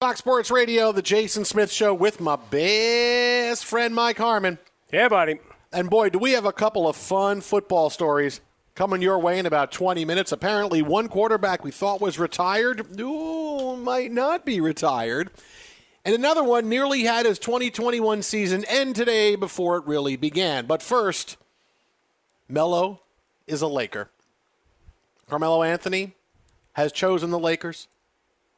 Fox Sports Radio, the Jason Smith Show with my best friend Mike Harmon. Yeah, buddy. And boy, do we have a couple of fun football stories coming your way in about 20 minutes. Apparently, one quarterback we thought was retired, ooh, might not be retired. And another one nearly had his 2021 season end today before it really began. But first, Melo is a Laker. Carmelo Anthony has chosen the Lakers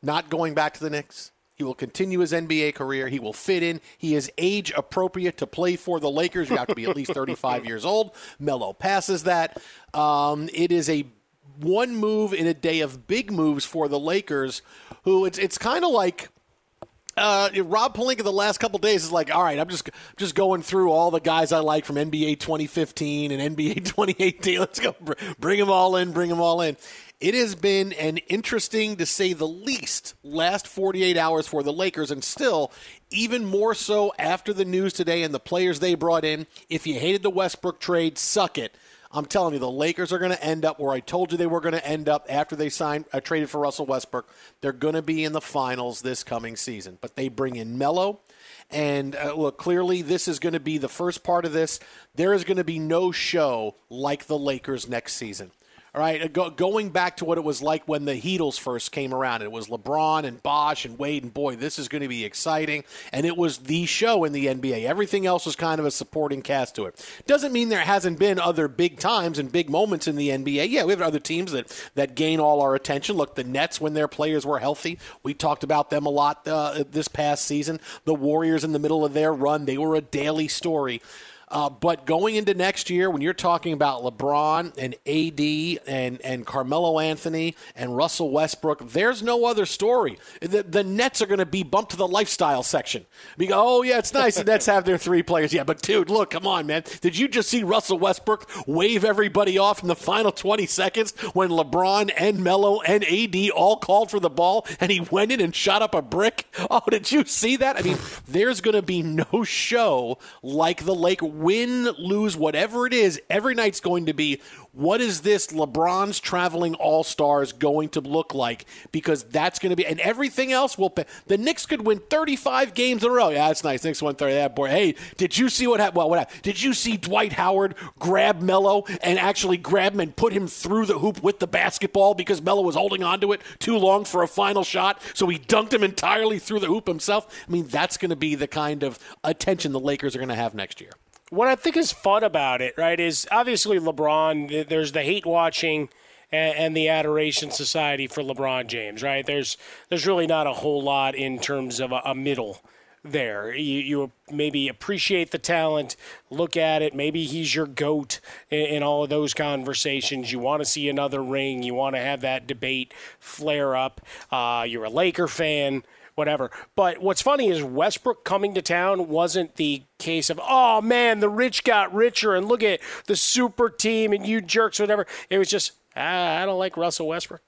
not going back to the Knicks. He will continue his NBA career. He will fit in. He is age appropriate to play for the Lakers. You have to be at least 35 years old. Melo passes that. Um, it is a one move in a day of big moves for the Lakers, who it's it's kind of like. Uh, Rob Pelinka the last couple days is like, all right, I'm just just going through all the guys I like from NBA 2015 and NBA 2018. Let's go, bring them all in, bring them all in. It has been an interesting, to say the least, last 48 hours for the Lakers, and still, even more so after the news today and the players they brought in. If you hated the Westbrook trade, suck it. I'm telling you, the Lakers are going to end up where I told you they were going to end up after they signed, uh, traded for Russell Westbrook. They're going to be in the finals this coming season. But they bring in Melo. And uh, look, clearly, this is going to be the first part of this. There is going to be no show like the Lakers next season. All right, Go, going back to what it was like when the Heatles first came around. It was LeBron and Bosh and Wade, and boy, this is going to be exciting. And it was the show in the NBA. Everything else was kind of a supporting cast to it. Doesn't mean there hasn't been other big times and big moments in the NBA. Yeah, we have other teams that, that gain all our attention. Look, the Nets, when their players were healthy, we talked about them a lot uh, this past season. The Warriors in the middle of their run, they were a daily story. Uh, but going into next year, when you're talking about LeBron and AD and, and Carmelo Anthony and Russell Westbrook, there's no other story. The, the Nets are going to be bumped to the lifestyle section. Oh, yeah, it's nice the Nets have their three players. Yeah, but dude, look, come on, man. Did you just see Russell Westbrook wave everybody off in the final 20 seconds when LeBron and Melo and AD all called for the ball and he went in and shot up a brick? Oh, did you see that? I mean, there's going to be no show like the Lake win, lose, whatever it is, every night's going to be what is this LeBron's traveling all stars going to look like? Because that's going to be, and everything else will. Pay. The Knicks could win 35 games in a row. Yeah, that's nice. Knicks won 30. That boy. Hey, did you see what happened? Well, what happened? Did you see Dwight Howard grab Melo and actually grab him and put him through the hoop with the basketball because Melo was holding onto it too long for a final shot? So he dunked him entirely through the hoop himself. I mean, that's going to be the kind of attention the Lakers are going to have next year what I think is fun about it, right, is obviously LeBron. There's the hate watching and, and, the adoration society for LeBron James, right? There's there's really not a whole lot in terms of a, a middle there. You, you maybe appreciate the talent, look at it. Maybe he's your goat in, in all of those conversations. You want to see another ring. You want to have that debate flare up. Uh, you're a Laker fan whatever. But what's funny is Westbrook coming to town wasn't the case of, oh man, the rich got richer and look at the super team and you jerks, whatever. It was just, ah, I don't like Russell Westbrook.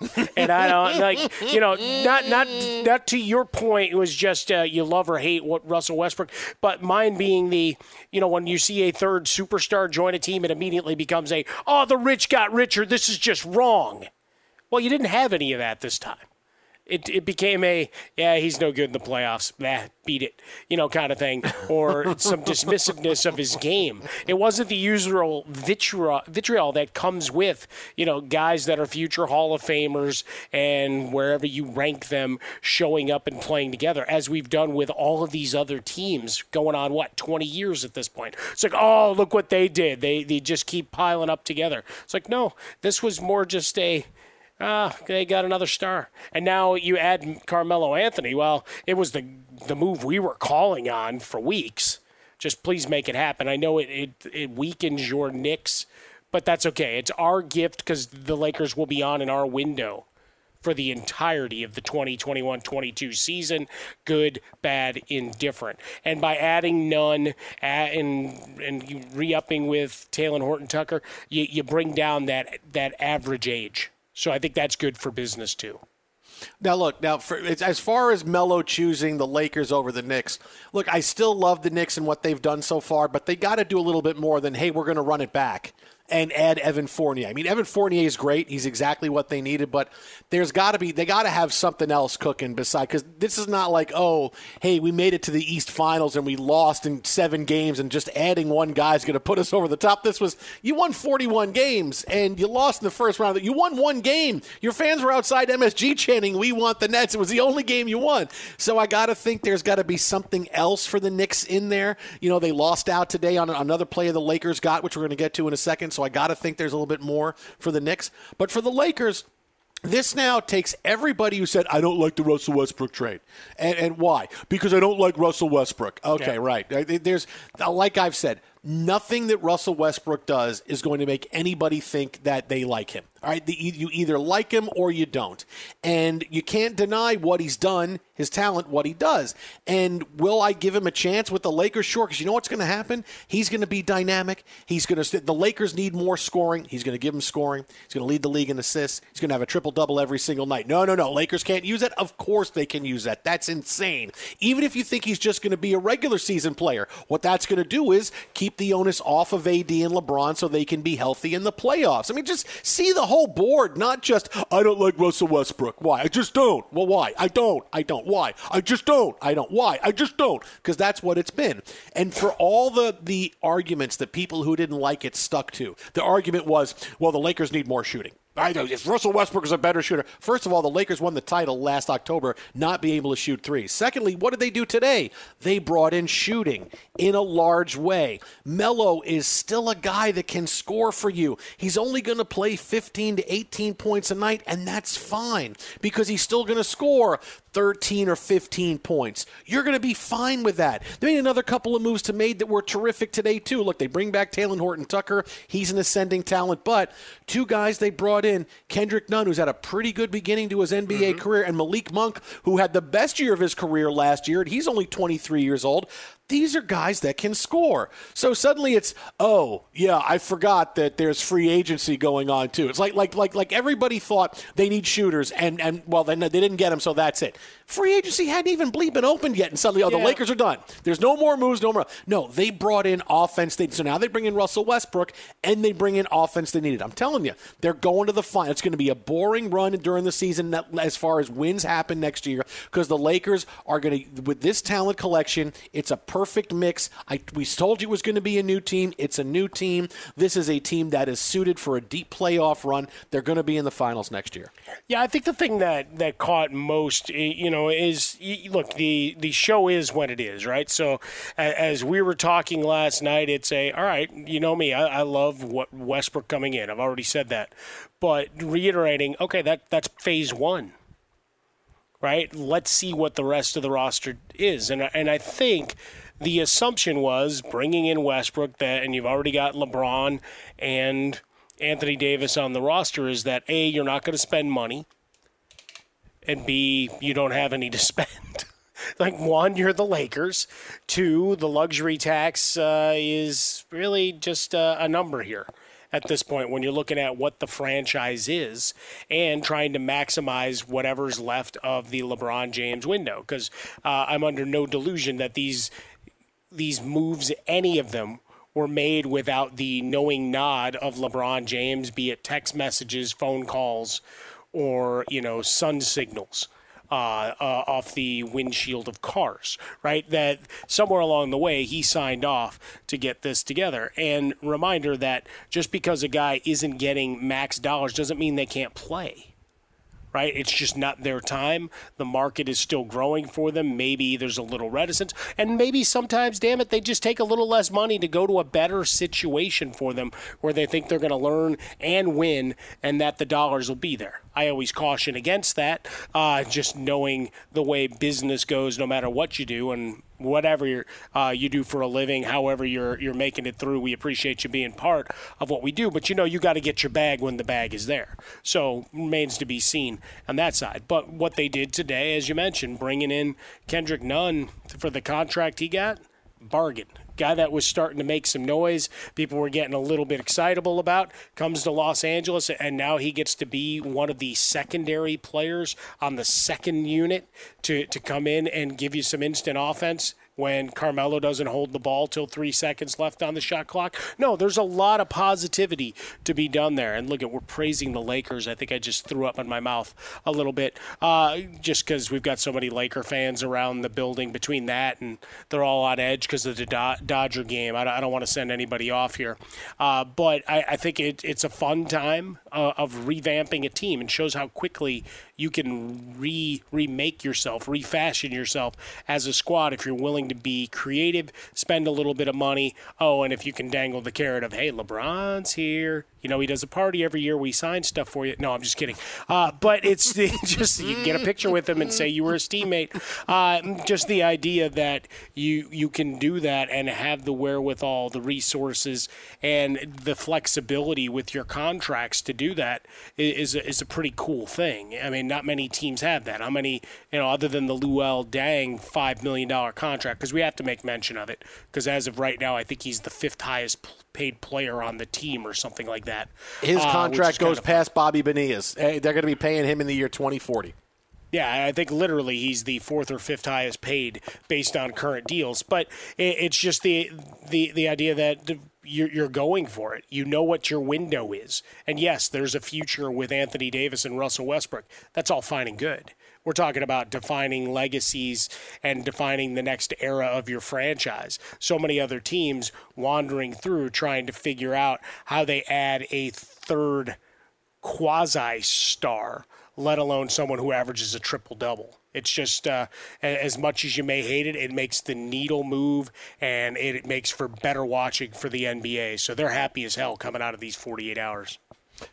and I don't like you know not not not to your point. It was just uh, you love or hate what Russell Westbrook, but mine being the you know when you see a third superstar join a team, it immediately becomes a oh the rich got richer. This is just wrong. Well, you didn't have any of that this time it, it became a yeah he's no good in the playoffs nah beat it you know kind of thing or some dismissiveness of his game. It wasn't the usual vitriol, vitriol that comes with you know guys that are future hall of famers and wherever you rank them showing up and playing together as we've done with all of these other teams going on what 20 years at this point. It's like oh look what they did. They they just keep piling up together. It's like no this was more just a ah, they got another star. And now you add Carmelo Anthony. Well, it was the the move we were calling on for weeks. Just please make it happen. I know it it, it weakens your Knicks, but that's okay. It's our gift because the Lakers will be on in our window for the entirety of the 2021-22 season, good, bad, indifferent. And by adding Nunn and and re-upping with Talen Horton Tucker, you, you bring down that that average age so I think that's good for business too. Now, look, now for, as far as Melo choosing the Lakers over the Knicks, look, I still love the Knicks and what they've done so far, but they got to do a little bit more than, hey, we're going to run it back and add Evan Fournier. I mean, Evan Fournier is great. He's exactly what they needed, but there's got to be they got to have something else cooking beside because this is not like oh hey we made it to the East Finals and we lost in seven games and just adding one guy is going to put us over the top. This was you won 41 games and you lost in the first round. You won one game. Your fans were outside MSG chanting "We want the Nets." It was the only game you won. So I got to think there's got to be something else for the Knicks in there. You know they lost out today on another play the Lakers got, which we're going to get to in a second. So so I got to think there's a little bit more for the Knicks. But for the Lakers, this now takes everybody who said, I don't like the Russell Westbrook trade. And, and why? Because I don't like Russell Westbrook. Okay, yeah. right. There's, uh, like I've said, nothing that Russell Westbrook does is going to make anybody think that they like him. All right, the, you either like him or you don't. And you can't deny what he's done, his talent, what he does. And will I give him a chance with the Lakers? Sure, because you know what's going to happen? He's going to be dynamic. He's going to, the Lakers need more scoring. He's going to give him scoring. He's going to lead the league in assists. He's going to have a triple double every single night. No, no, no. Lakers can't use that. Of course they can use that. That's insane. Even if you think he's just going to be a regular season player, what that's going to do is keep the onus off of AD and LeBron so they can be healthy in the playoffs. I mean, just see the whole board, not just I don't like Russell Westbrook. Why? I just don't. Well, why? I don't. I don't. Why? I just don't. I don't. Why? I just don't. Because that's what it's been. And for all the the arguments that people who didn't like it stuck to, the argument was, well, the Lakers need more shooting. I know if Russell Westbrook is a better shooter. First of all, the Lakers won the title last October, not being able to shoot three. Secondly, what did they do today? They brought in shooting in a large way. Melo is still a guy that can score for you. He's only going to play 15 to 18 points a night, and that's fine because he's still going to score 13 or 15 points. You're going to be fine with that. They made another couple of moves to made that were terrific today, too. Look, they bring back Talen Horton Tucker. He's an ascending talent, but two guys they brought in Kendrick Nunn, who's had a pretty good beginning to his NBA mm-hmm. career, and Malik Monk, who had the best year of his career last year, and he's only 23 years old these are guys that can score. So suddenly it's, oh, yeah, I forgot that there's free agency going on too. It's like like like like everybody thought they need shooters and and well then they didn't get them, so that's it. Free agency hadn't even been opened yet, and suddenly, oh, yeah. the Lakers are done. There's no more moves, no more. No, they brought in offense. They, so now they bring in Russell Westbrook, and they bring in offense they needed. I'm telling you, they're going to the final. It's going to be a boring run during the season as far as wins happen next year because the Lakers are going to, with this talent collection, it's a perfect mix. I, we told you it was going to be a new team. It's a new team. This is a team that is suited for a deep playoff run. They're going to be in the finals next year. Yeah, I think the thing that that caught most, eh, you know know, is look the the show is what it is, right? So as we were talking last night, it's a all right. You know me, I, I love what Westbrook coming in. I've already said that, but reiterating, okay, that that's phase one, right? Let's see what the rest of the roster is, and and I think the assumption was bringing in Westbrook that, and you've already got LeBron and Anthony Davis on the roster is that a you're not going to spend money and B, you don't have any to spend. like one, you're the Lakers. Two, the luxury tax uh, is really just uh, a number here at this point when you're looking at what the franchise is and trying to maximize whatever's left of the LeBron James window. Because uh, I'm under no delusion that these these moves, any of them, were made without the knowing nod of LeBron James, be it text messages, phone calls, or you know sun signals. Uh, uh, off the windshield of cars, right? That somewhere along the way he signed off to get this together. And reminder that just because a guy isn't getting max dollars doesn't mean they can't play right? It's just not their time. The market is still growing for them. Maybe there's a little reticence. And maybe sometimes, damn it, they just take a little less money to go to a better situation for them where they think they're going to learn and win and that the dollars will be there. I always caution against that, uh, just knowing the way business goes, no matter what you do. And whatever uh, you do for a living, however you're you're making it through. We appreciate you being part of what we do, but you know you got to get your bag when the bag is there. So remains to be seen on that side. But what they did today, as you mentioned, bringing in Kendrick Nunn for the contract he got, bargain guy that was starting to make some noise, people were getting a little bit excitable about, comes to Los Angeles, and now he gets to be one of the secondary players on the second unit to, to come in and give you some instant offense when Carmelo doesn't hold the ball till three seconds left on the shot clock. No, there's a lot of positivity to be done there. And look at we're praising the Lakers. I think I just threw up in my mouth a little bit, uh, just because we've got so many Laker fans around the building. Between that and they're all on edge because of the Do- Dodger game. I don't, don't, want to send anybody off here, uh, but I, I think it, it's a fun time uh, of revamping a team and shows how quickly you can re remake yourself, refashion yourself as a squad if you're willing to be creative, spend a little bit of money. Oh, and if you can dangle the carrot of, hey, LeBron's here, you know, he does a party every year. We sign stuff for you. No, I'm just kidding. Uh, but it's just you get a picture with him and say you were his teammate. Uh, just the idea that you you can do that and have the wherewithal, the resources, and the flexibility with your contracts to do that is a, is a pretty cool thing. I mean, not many teams have that. How many, you know, other than the Luol Deng five million dollar contract? Because we have to make mention of it. Because as of right now, I think he's the fifth highest paid player on the team or something like that. His uh, contract goes past Bobby Bonilla's. They're going to be paying him in the year 2040. Yeah, I think literally he's the fourth or fifth highest paid based on current deals. But it's just the the the idea that you're going for it. You know what your window is. And yes, there's a future with Anthony Davis and Russell Westbrook. That's all fine and good. We're talking about defining legacies and defining the next era of your franchise. So many other teams wandering through trying to figure out how they add a third quasi star, let alone someone who averages a triple double. It's just uh, as much as you may hate it, it makes the needle move and it makes for better watching for the NBA. So they're happy as hell coming out of these 48 hours.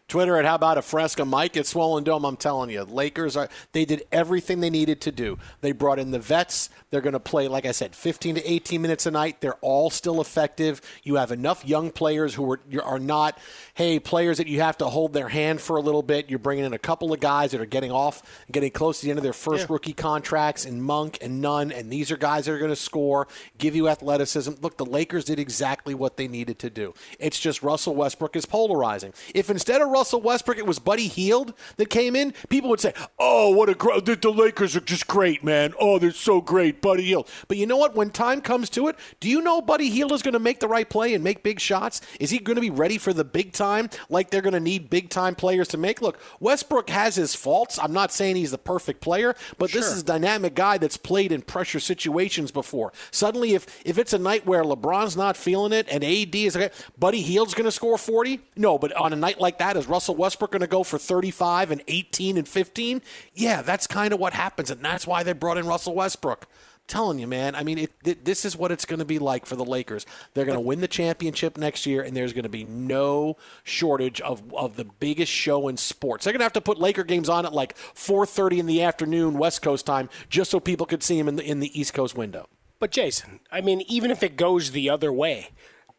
Twitter at how about a Fresca Mike at Swollen Dome. I'm telling you, Lakers are they did everything they needed to do. They brought in the vets. They're going to play, like I said, 15 to 18 minutes a night. They're all still effective. You have enough young players who are are not, hey, players that you have to hold their hand for a little bit. You're bringing in a couple of guys that are getting off, getting close to the end of their first yeah. rookie contracts, and Monk and Nunn, and these are guys that are going to score, give you athleticism. Look, the Lakers did exactly what they needed to do. It's just Russell Westbrook is polarizing. If instead of Russell Westbrook, it was Buddy Hield that came in, people would say, "Oh, what a great! The, the Lakers are just great, man. Oh, they're so great, Buddy Hield." But you know what? When time comes to it, do you know Buddy Hield is going to make the right play and make big shots? Is he going to be ready for the big time like they're going to need big time players to make? Look, Westbrook has his faults. I'm not saying he's the perfect player, but sure. this is a dynamic guy that's played in pressure situations before. Suddenly, if if it's a night where LeBron's not feeling it and AD is okay, Buddy Hield's going to score 40, no. But on a night like that, is Russell Westbrook going to go for 35 and 18 and 15? Yeah, that's kind of what happens, and that's why they brought in Russell Westbrook I'm telling you, man. I mean, it, this is what it's going to be like for the Lakers. They're going to win the championship next year, and there's going to be no shortage of, of the biggest show in sports. They're going to have to put Laker games on at like 4:30 in the afternoon West Coast time, just so people could see them in the in the East Coast window. But Jason, I mean, even if it goes the other way,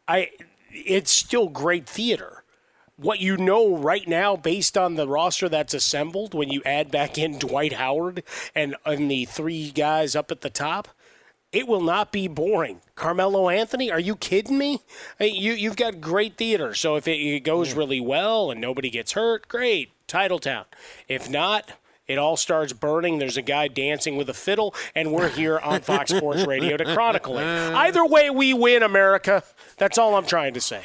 I it's still great theater what you know right now based on the roster that's assembled when you add back in Dwight Howard and, and the three guys up at the top, it will not be boring. Carmelo Anthony, are you kidding me? I mean, you you've got great theater. So if it, it goes mm. really well and nobody gets hurt, great, title town. If not, it all starts burning. There's a guy dancing with a fiddle, and we're here on Fox Sports Radio to chronicle it. Either way, we win, America. That's all I'm trying to say.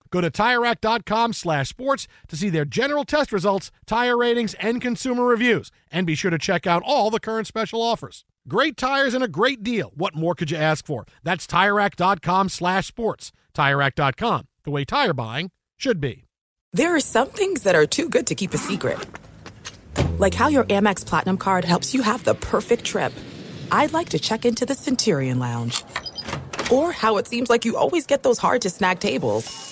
Go to TireRack.com slash sports to see their general test results, tire ratings, and consumer reviews. And be sure to check out all the current special offers. Great tires and a great deal. What more could you ask for? That's TireRack.com slash sports. TireRack.com, the way tire buying should be. There are some things that are too good to keep a secret. Like how your Amex Platinum card helps you have the perfect trip. I'd like to check into the Centurion Lounge. Or how it seems like you always get those hard to snag tables.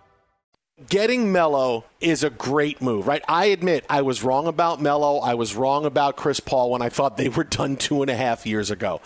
Getting Melo is a great move, right? I admit I was wrong about Melo. I was wrong about Chris Paul when I thought they were done two and a half years ago.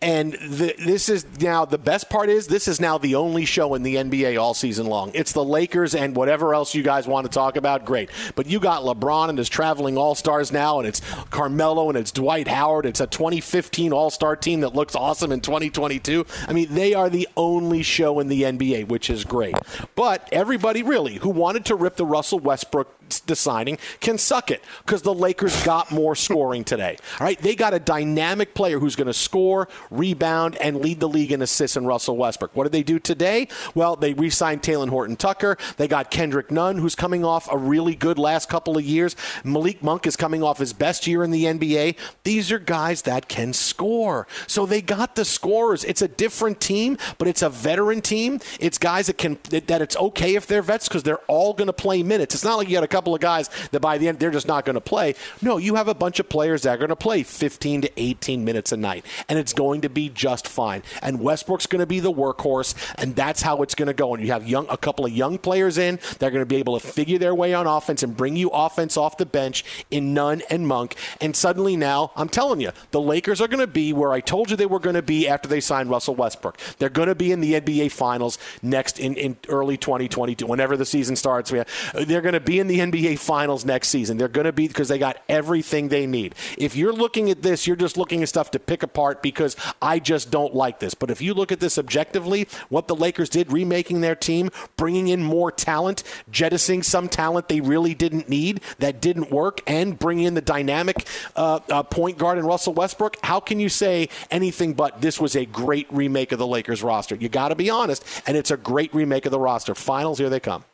And the, this is now the best part is this is now the only show in the NBA all season long. It's the Lakers and whatever else you guys want to talk about, great. But you got LeBron and his traveling All Stars now, and it's Carmelo and it's Dwight Howard. It's a 2015 All Star team that looks awesome in 2022. I mean, they are the only show in the NBA, which is great. But everybody really who wanted to rip the Russell Westbrook the signing can suck it because the Lakers got more scoring today. All right, they got a dynamic player who's going to score, rebound, and lead the league in assists in Russell Westbrook. What did they do today? Well, they re-signed Talen Horton Tucker. They got Kendrick Nunn, who's coming off a really good last couple of years. Malik Monk is coming off his best year in the NBA. These are guys that can score. So they got the scorers. It's a different team, but it's a veteran team. It's guys that can that it's okay if they're vets because they're all going to play minutes. It's not like you got a couple of guys that by the end they're just not going to play. No, you have a bunch of players that are going to play 15 to 18 minutes a night, and it's going to be just fine. And Westbrook's going to be the workhorse, and that's how it's going to go. And you have young a couple of young players in they're going to be able to figure their way on offense and bring you offense off the bench in Nunn and Monk. And suddenly now, I'm telling you, the Lakers are going to be where I told you they were going to be after they signed Russell Westbrook. They're going to be in the NBA Finals next in, in early 2022, whenever the season starts. They're going to be in the NBA Finals next season. They're going to be because they got everything they need. If you're looking at this, you're just looking at stuff to pick apart because I just don't like this. But if you look at this objectively, what the Lakers did, remaking their team, bringing in more talent, jettisoning some talent they really didn't need that didn't work, and bringing in the dynamic uh, uh, point guard in Russell Westbrook, how can you say anything but this was a great remake of the Lakers roster? You got to be honest, and it's a great remake of the roster. Finals, here they come.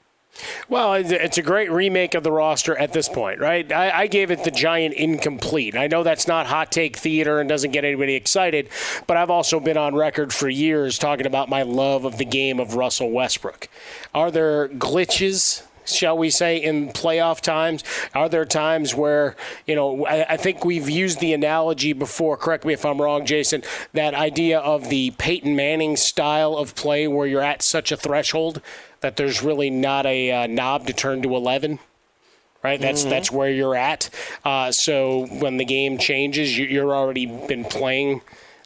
Well, it's a great remake of the roster at this point, right? I, I, gave it the giant incomplete. I know that's not hot take theater and doesn't get anybody excited, but I've also been on record for years talking about my love of the game of Russell Westbrook. Are there glitches? Shall we say, in playoff times? Are there times where, you know, I, I, think we've used the analogy before, correct me if I'm wrong, Jason, that idea of the Peyton Manning style of play where you're at such a threshold that there's really not a uh, knob to turn to 11? right? That's mm-hmm. that's where you're at. Uh, so when the game changes, you, you're already been playing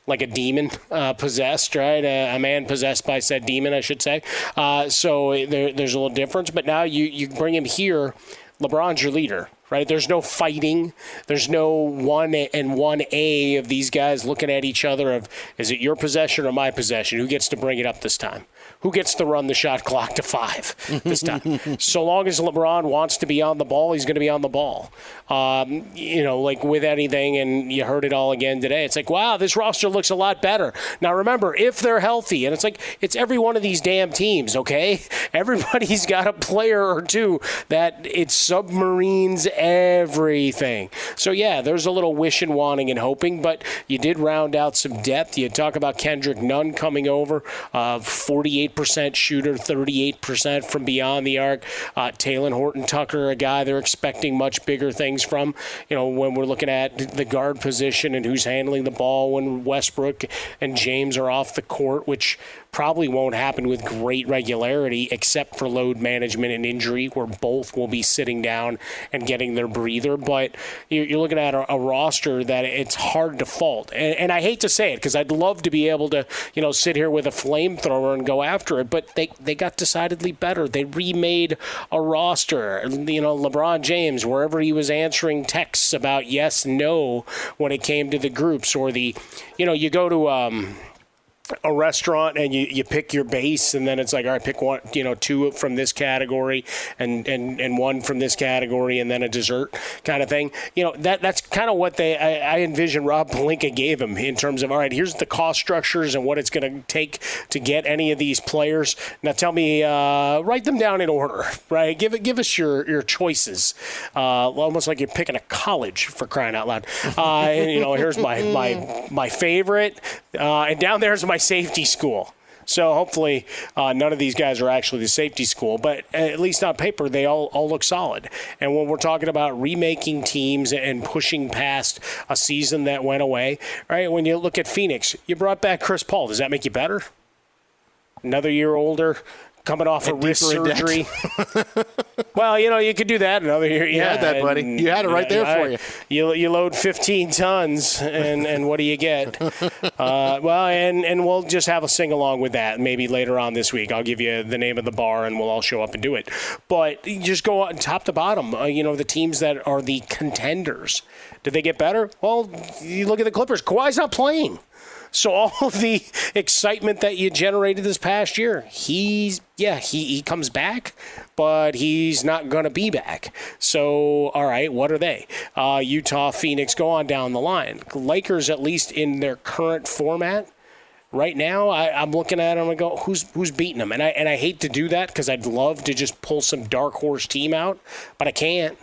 like a demon uh, possessed, right? A, a, man possessed by said demon, I should say. Uh, so there, there's a little difference. But now you, you bring him here. LeBron's your leader, right? There's no fighting. There's no one and one A of these guys looking at each other of is it your possession or my possession? Who gets to bring it up this time? Who gets to run the shot clock to five this time. so long as LeBron wants to be on the ball, he's going to be on the ball. Um, you know, like with anything, and you heard it all again today. It's like, wow, this roster looks a lot better. Now, remember, if they're healthy, and it's like, it's every one of these damn teams, okay? Everybody's got a player or two that it submarines everything. So, yeah, there's a little wishing, wanting, and hoping, but you did round out some depth. You talk about Kendrick Nunn coming over, uh, 48 percent shooter, 38% from beyond the arc. Uh, Talen Horton Tucker, a guy they're expecting much bigger things from. You know, when we're looking at the guard position and who's handling the ball when Westbrook and James are off the court, which probably won't happen with great regularity, except for load management and injury, where both will be sitting down and getting their breather. But you're looking at a, roster that it's hard to fault. And, and I hate to say it because I'd love to be able to, you know, sit here with a flamethrower and go after it, but they, they got decidedly better. They remade a roster. You know, LeBron James, wherever he was answering texts about yes, no when it came to the groups or the, you know, you go to, um, a restaurant and you, you pick your base and then it's like all right pick one you know two from this category and, and, and one from this category and then a dessert kind of thing. You know that that's kind of what they I, I envision Rob Pelinka gave him in terms of all right here's the cost structures and what it's going to take to get any of these players. Now tell me uh, write them down in order right? Give it give us your your choices. Uh, almost like you're picking a college for crying out loud. Uh, you know here's my my my favorite. Uh, and down there's my safety school. So hopefully, uh, none of these guys are actually the safety school, but at least on paper, they all, all look solid. And when we're talking about remaking teams and pushing past a season that went away, right? When you look at Phoenix, you brought back Chris Paul. Does that make you better? Another year older, coming off a wrist surgery. well, you know, you could do that another year. You yeah, had that, buddy. You had it right there for you. You you load 15 tons, and, and what do you get? Uh, well, and, and we'll just have a sing along with that maybe later on this week. I'll give you the name of the bar, and we'll all show up and do it. But just go on top to bottom. Uh, you know, the teams that are the contenders. Did they get better? Well, you look at the Clippers. Kawhi's not playing. So all the excitement that you generated this past year, he's yeah, he, he comes back, but he's not going to be back. So all right, what are they? Uh, Utah, Phoenix, go on down the line. Lakers, at least in their current format, right now I, am looking at them and go, who's who's beating them? And I and I hate to do that because I'd love to just pull some dark horse team out, but I can't.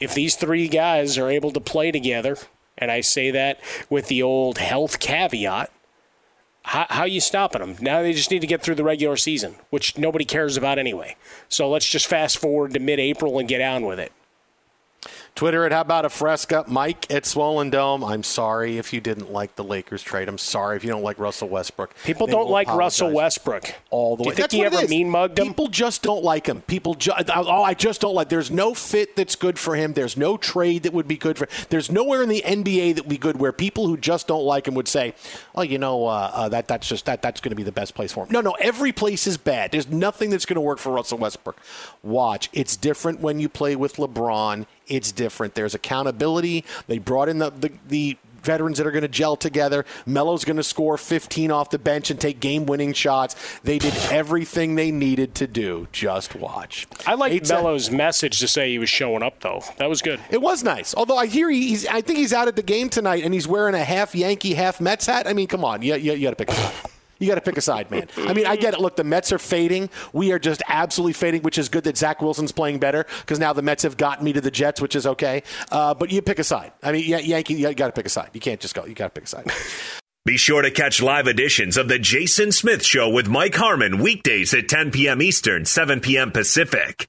If these three guys are able to play together and I say that with the old health caveat. How, how you stopping them? Now they just need to get through the regular season, which nobody cares about anyway. So let's just fast forward to mid April and get on with it. Twitter at How About a Fresca. Mike at Swollen Dome. I'm sorry if you didn't like the Lakers trade. I'm sorry if you don't like Russell Westbrook. People they don't like Russell Westbrook. All the way. Do you think That's he ever mean mugged him? People just don't like him. People just, oh, I just don't like. There's no fit that's good for him. There's no trade that would be good for There's nowhere in the NBA that would be good where people who just don't like him would say, oh, you know, uh, uh, that that's just that that's going to be the best place for him. No, no, every place is bad. There's nothing that's going to work for Russell Westbrook. Watch. It's different when you play with LeBron it's different. There's accountability. They brought in the, the, the veterans that are going to gel together. Melo's going to score 15 off the bench and take game-winning shots. They did everything they needed to do. Just watch. I like Melo's message to say he was showing up, though. That was good. It was nice. Although I hear he's, I think he's out at the game tonight and he's wearing a half Yankee, half Mets hat. I mean, come on, you, you, you got to pick. You got to pick a side, man. I mean, I get it. Look, the Mets are fading. We are just absolutely fading, which is good that Zach Wilson's playing better because now the Mets have gotten me to the Jets, which is okay. Uh, but you pick a side. I mean, Yankee, you got to pick a side. You can't just go. You got to pick a side. Be sure to catch live editions of The Jason Smith Show with Mike Harmon weekdays at 10 p.m. Eastern, 7 p.m. Pacific.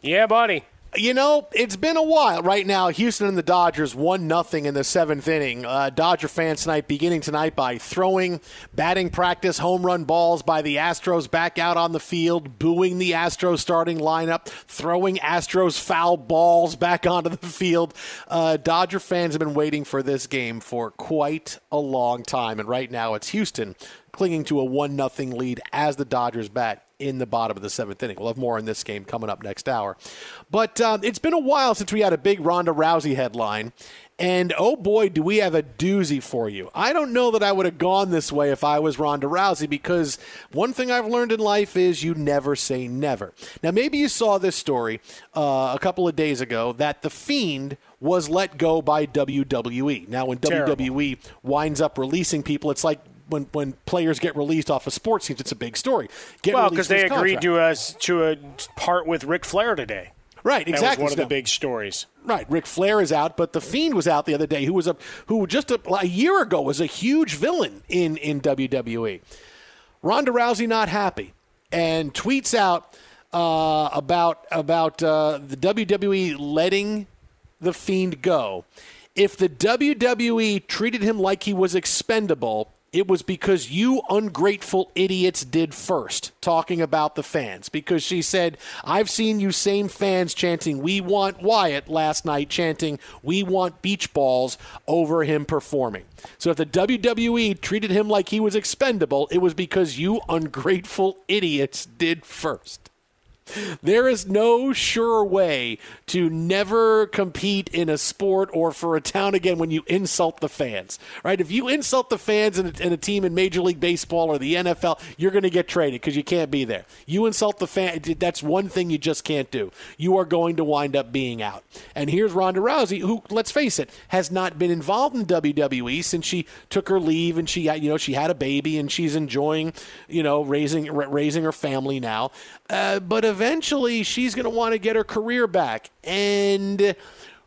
Yeah, buddy. You know, it's been a while. Right now, Houston and the Dodgers one nothing in the seventh inning. Uh, Dodger fans tonight beginning tonight by throwing batting practice home run balls by the Astros back out on the field, booing the Astros starting lineup, throwing Astros foul balls back onto the field. Uh, Dodger fans have been waiting for this game for quite a long time, and right now it's Houston clinging to a one nothing lead as the Dodgers bat in the bottom of the seventh inning. We'll have more in this game coming up next hour. But uh, it's been a while since we had a big Ronda Rousey headline. And oh boy, do we have a doozy for you. I don't know that I would have gone this way if I was Ronda Rousey because one thing I've learned in life is you never say never. Now, maybe you saw this story uh, a couple of days ago that The Fiend was let go by WWE. Now, when Terrible. WWE winds up releasing people, it's like when when players get released off of sports teams, it's a big story. Get well, because they agreed contract. to a, to a part with Ric Flair today. Right, That exactly. was one of the big stories. Right, Ric Flair is out, but the Fiend was out the other day. Who was a who just a, a year ago was a huge villain in in WWE. Ronda Rousey not happy and tweets out uh, about about uh, the WWE letting the Fiend go. If the WWE treated him like he was expendable, it was because you ungrateful idiots did first, talking about the fans. Because she said, I've seen you same fans chanting, We want Wyatt last night, chanting, We want beach balls over him performing. So if the WWE treated him like he was expendable, it was because you ungrateful idiots did first. There is no sure way to never compete in a sport or for a town again when you insult the fans, right? If you insult the fans in a, in a team in Major League Baseball or the NFL, you're going to get traded because you can't be there. You insult the fan, that's one thing you just can't do. You are going to wind up being out. And here's Ronda Rousey, who, let's face it, has not been involved in WWE since she took her leave and she, you know, she had a baby and she's enjoying, you know, raising raising her family now. Uh, but eventually, she's going to want to get her career back. And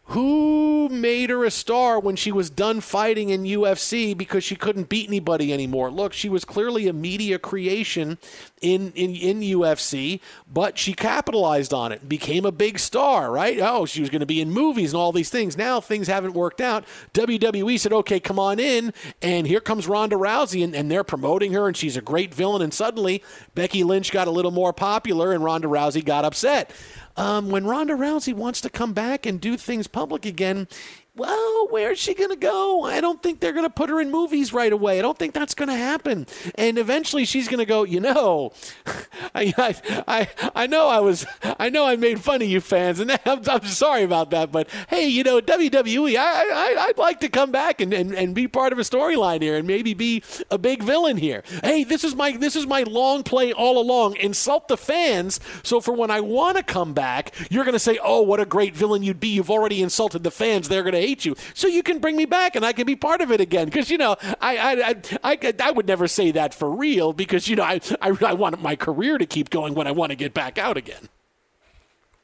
who made her a star when she was done fighting in UFC because she couldn't beat anybody anymore? Look, she was clearly a media creation in, in, in UFC, but she capitalized on it, became a big star, right? Oh, she was going to be in movies and all these things. Now things haven't worked out. WWE said, okay, come on in. And here comes Ronda Rousey, and, and they're promoting her, and she's a great villain. And suddenly Becky Lynch got a little more popular, and Ronda Rousey got upset. Um, when Ronda Rousey wants to come back and do things public again, well, where's she going to go? I don't think they're going to put her in movies right away. I don't think that's going to happen. And eventually she's going to go, you know, I, I, I, know I was, I know I made fun of you fans, and I'm, I'm sorry about that. But hey, you know, WWE, I, I, would like to come back and, and, and be part of a storyline here and maybe be a big villain here. Hey, this is my, this is my long play all along. Insult the fans. So for when I want to come back, you're going to say, oh, what a great villain you'd be. You've already insulted the fans. They're going to hate you, so you can bring me back and I can be part of it again. Because you know, I I, I I would never say that for real because you know I I, I want my career to keep going when I want to get back out again.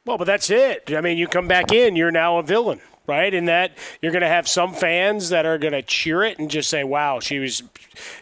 Well, but that's it. I mean, you come back in, you're now a villain right? And that you're going to have some fans that are going to cheer it and just say, "Wow, she was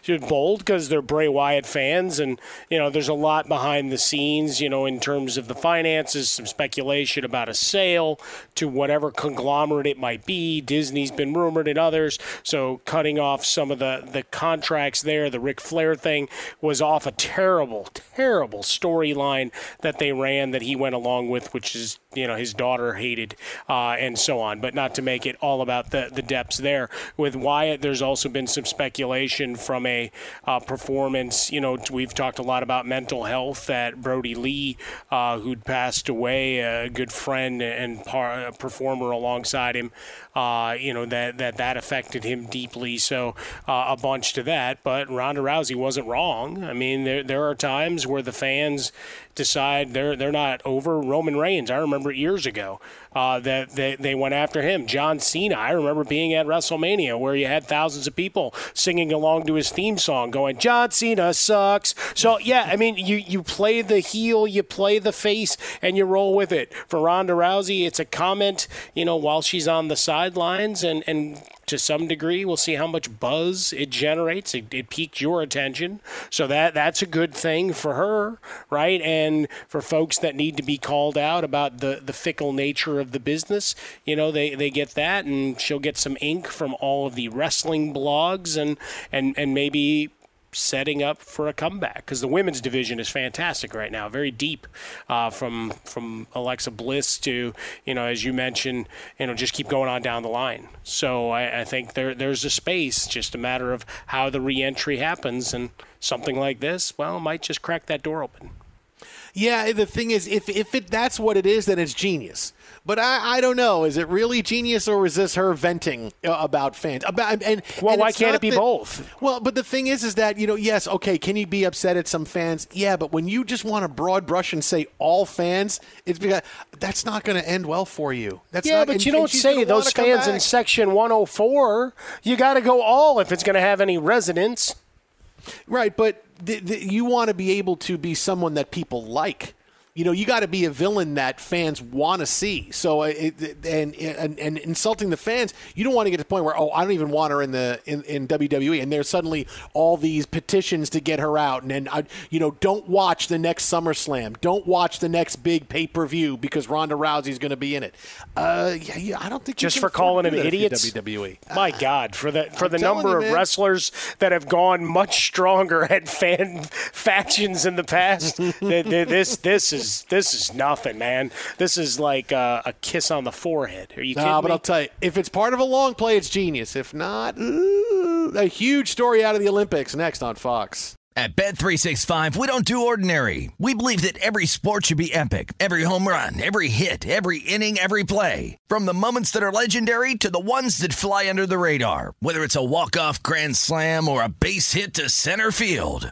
she was bold," because they're Bray Wyatt fans, and you know, there's a lot behind the scenes, you know, in terms of the finances, some speculation about a sale to whatever conglomerate it might be. Disney's been rumored and others, so cutting off some of the the contracts there, the Ric Flair thing was off a terrible, terrible storyline that they ran that he went along with, which is you know his daughter hated, uh, and so on, but not to make it all about the, the depths there. With Wyatt, there's also been some speculation from a uh, performance. You know, we've talked a lot about mental health that Brodie Lee, uh, who'd passed away, a good friend and par- performer alongside him, uh, you know, that, that that affected him deeply. So uh, a bunch to that. But Ronda Rousey wasn't wrong. I mean, there, there are times where the fans decide they're they're not over Roman Reigns. I remember years ago uh, that they, they went after him. John Cena. I remember being at WrestleMania where you had thousands of people singing along to his theme song, going "John Cena sucks." So yeah, I mean you you play the heel, you play the face, and you roll with it. For Ronda Rousey, it's a comment, you know, while she's on the sidelines and and to some degree. We'll see how much buzz it generates. It, it piqued your attention, so that that's a good thing for her, right? And for folks that need to be called out about the the fickle nature of the business, you know, they they get that, and she'll get some ink from all of the wrestling blogs, and and and maybe setting up for a comeback because the women's division is fantastic right now, very deep uh, from from Alexa Bliss to you know as you mentioned, you know just keep going on down the line. So I, I think there there's a space, just a matter of how the reentry happens, and something like this, well, might just crack that door open. Yeah, the thing is, if if it that's what it is, then it's genius. But I, I don't know. Is it really genius or is this her venting uh, about fans? About and well, and why can't it be that, both? Well, but the thing is, is that you know, yes, okay, can you be upset at some fans? Yeah, but when you just want to broad brush and say all fans, it's because that's not going to end well for you. That's yeah, not, but and, you don't say those fans in section 104. You got to go all if it's going to have any resonance. Right, but th- th- you want to be able to be someone that people like you know, you got to be a villain that fans want to see. So, uh, it, and, and, and insulting the fans, you don't want to get to the point where, oh, I don't even want her in the in, in WWE, and there's suddenly all these petitions to get her out, and then I, you know, don't watch the next SummerSlam, don't watch the next big pay per view because Ronda Rousey's going to be in it. Uh, yeah, yeah, I don't think just for calling them idiots. WWE, my uh, God, for the for I'm the number you, of wrestlers that have gone much stronger at fan factions in the past, this this is is this is nothing, man. This is like a, a kiss on the forehead. Are you kidding nah, but me? I'll tell you, if it's part of a long play, it's genius. If not, ooh, a huge story out of the Olympics next on Fox. At Bet365, we don't do ordinary. We believe that every sport should be epic. Every home run, every hit, every inning, every play. From the moments that are legendary to the ones that fly under the radar. Whether it's a walk-off grand slam or a base hit to center field.